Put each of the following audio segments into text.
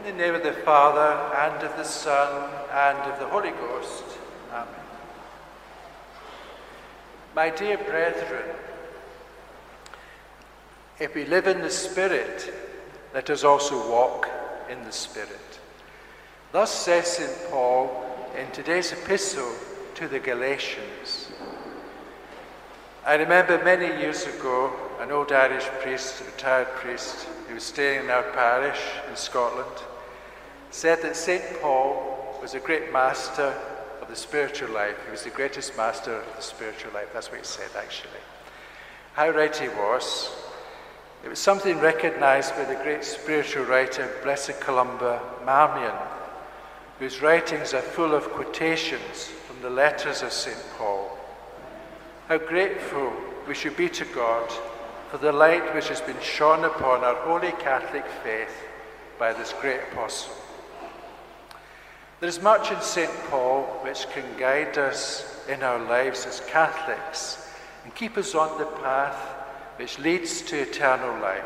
In the name of the Father, and of the Son, and of the Holy Ghost. Amen. My dear brethren, if we live in the Spirit, let us also walk in the Spirit. Thus says St. Paul in today's epistle to the Galatians. I remember many years ago an old Irish priest, a retired priest, who was staying in our parish in Scotland, said that St. Paul was a great master of the spiritual life. He was the greatest master of the spiritual life. That's what he said, actually. How right he was. It was something recognized by the great spiritual writer, Blessed Columba Marmion, whose writings are full of quotations from the letters of St. Paul. How grateful we should be to God for the light which has been shone upon our holy Catholic faith by this great apostle. There is much in St. Paul which can guide us in our lives as Catholics and keep us on the path which leads to eternal life.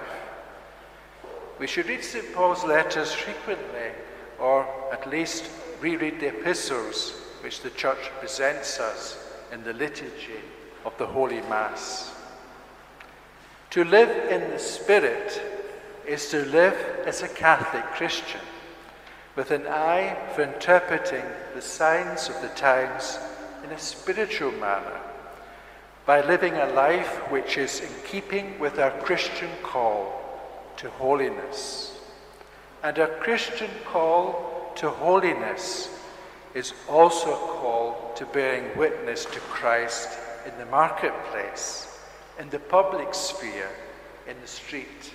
We should read St. Paul's letters frequently, or at least reread the epistles which the Church presents us in the liturgy of the Holy Mass. To live in the Spirit is to live as a Catholic Christian with an eye for interpreting the signs of the times in a spiritual manner by living a life which is in keeping with our Christian call to holiness. And our Christian call to holiness is also a call to bearing witness to Christ in the marketplace, in the public sphere, in the street.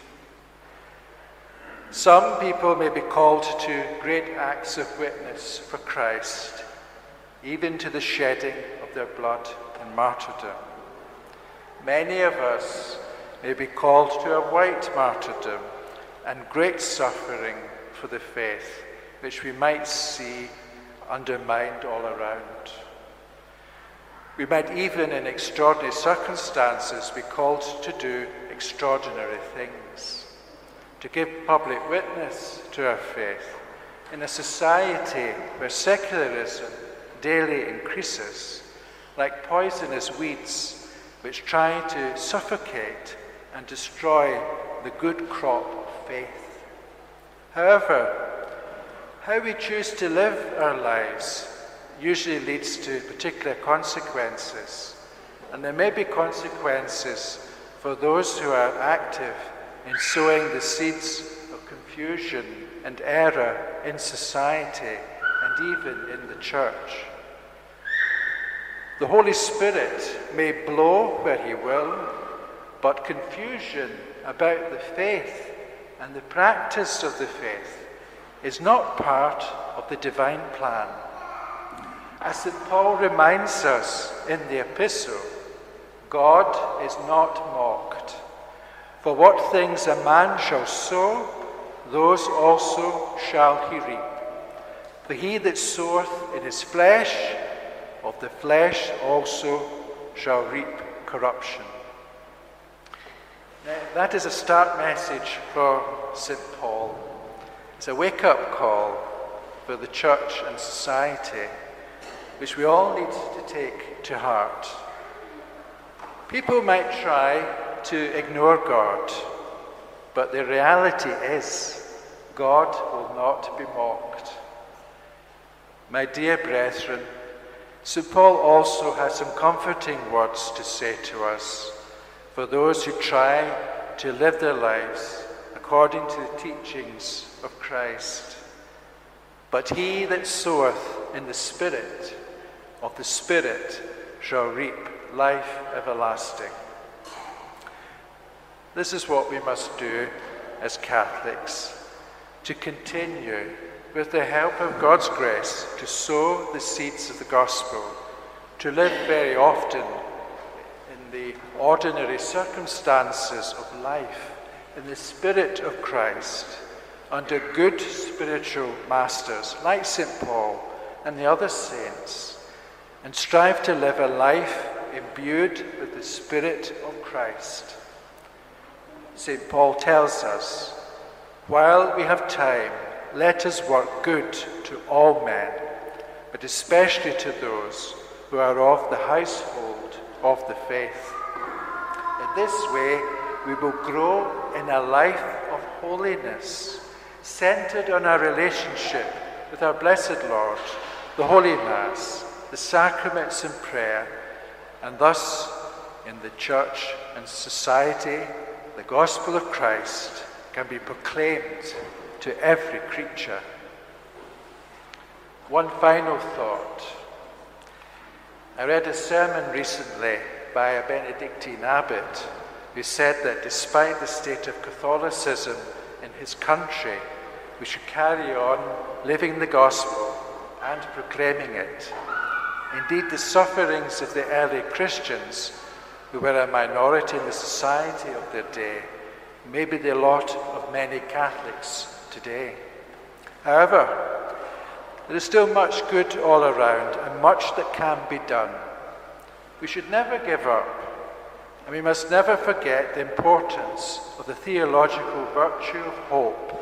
Some people may be called to great acts of witness for Christ, even to the shedding of their blood in martyrdom. Many of us may be called to a white martyrdom and great suffering for the faith, which we might see undermined all around. We might even, in extraordinary circumstances, be called to do extraordinary things, to give public witness to our faith in a society where secularism daily increases, like poisonous weeds which try to suffocate and destroy the good crop of faith. However, how we choose to live our lives usually leads to particular consequences, and there may be consequences for those who are active in sowing the seeds of confusion and error in society and even in the church. The Holy Spirit may blow where He will, but confusion about the faith and the practice of the faith is not part of the divine plan. As St. Paul reminds us in the epistle, God is not mocked. For what things a man shall sow, those also shall he reap. For he that soweth in his flesh, of the flesh also shall reap corruption. Now, that is a start message for St. Paul. It's a wake up call for the church and society, which we all need to take to heart. People might try to ignore God, but the reality is God will not be mocked. My dear brethren, St. Paul also has some comforting words to say to us for those who try to live their lives according to the teachings of Christ. But he that soweth in the Spirit, of the Spirit shall reap life everlasting. This is what we must do as Catholics to continue with the help of God's grace, to sow the seeds of the gospel, to live very often in the ordinary circumstances of life, in the Spirit of Christ, under good spiritual masters like St. Paul and the other saints, and strive to live a life imbued with the Spirit of Christ. St. Paul tells us, while we have time, let us work good to all men, but especially to those who are of the household of the faith. In this way, we will grow in a life of holiness, centered on our relationship with our blessed Lord, the Holy Mass, the sacraments and prayer, and thus in the church and society, the gospel of Christ can be proclaimed to every creature. One final thought. I read a sermon recently by a Benedictine abbot who said that despite the state of Catholicism in his country, we should carry on living the gospel and proclaiming it. Indeed, the sufferings of the early Christians, who were a minority in the society of their day, may be the lot of many Catholics today. However, there is still much good all around and much that can be done. We should never give up, and we must never forget the importance of the theological virtue of hope.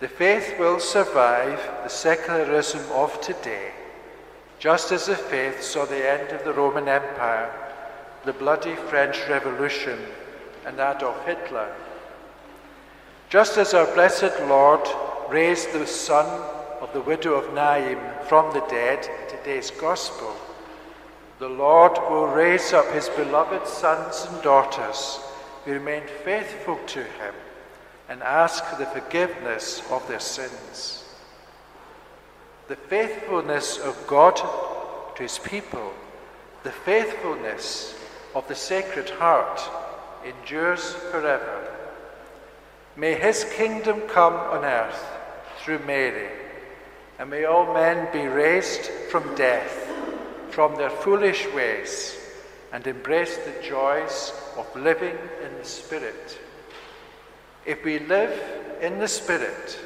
The faith will survive the secularism of today, just as the faith saw the end of the Roman Empire, the bloody French Revolution, and Adolf Hitler. Just as our blessed Lord raised the son of the widow of Naim from the dead in today's gospel, the Lord will raise up his beloved sons and daughters who remain faithful to him and ask for the forgiveness of their sins. The faithfulness of God to his people, the faithfulness of the Sacred Heart endures forever. May his kingdom come on earth through Mary, and may all men be raised from death, from their foolish ways, and embrace the joys of living in the Spirit. If we live in the Spirit,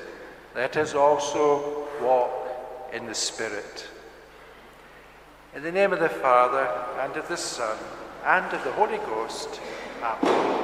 let us also walk in the Spirit. In the name of the Father, and of the Son, and of the Holy Ghost, Amen.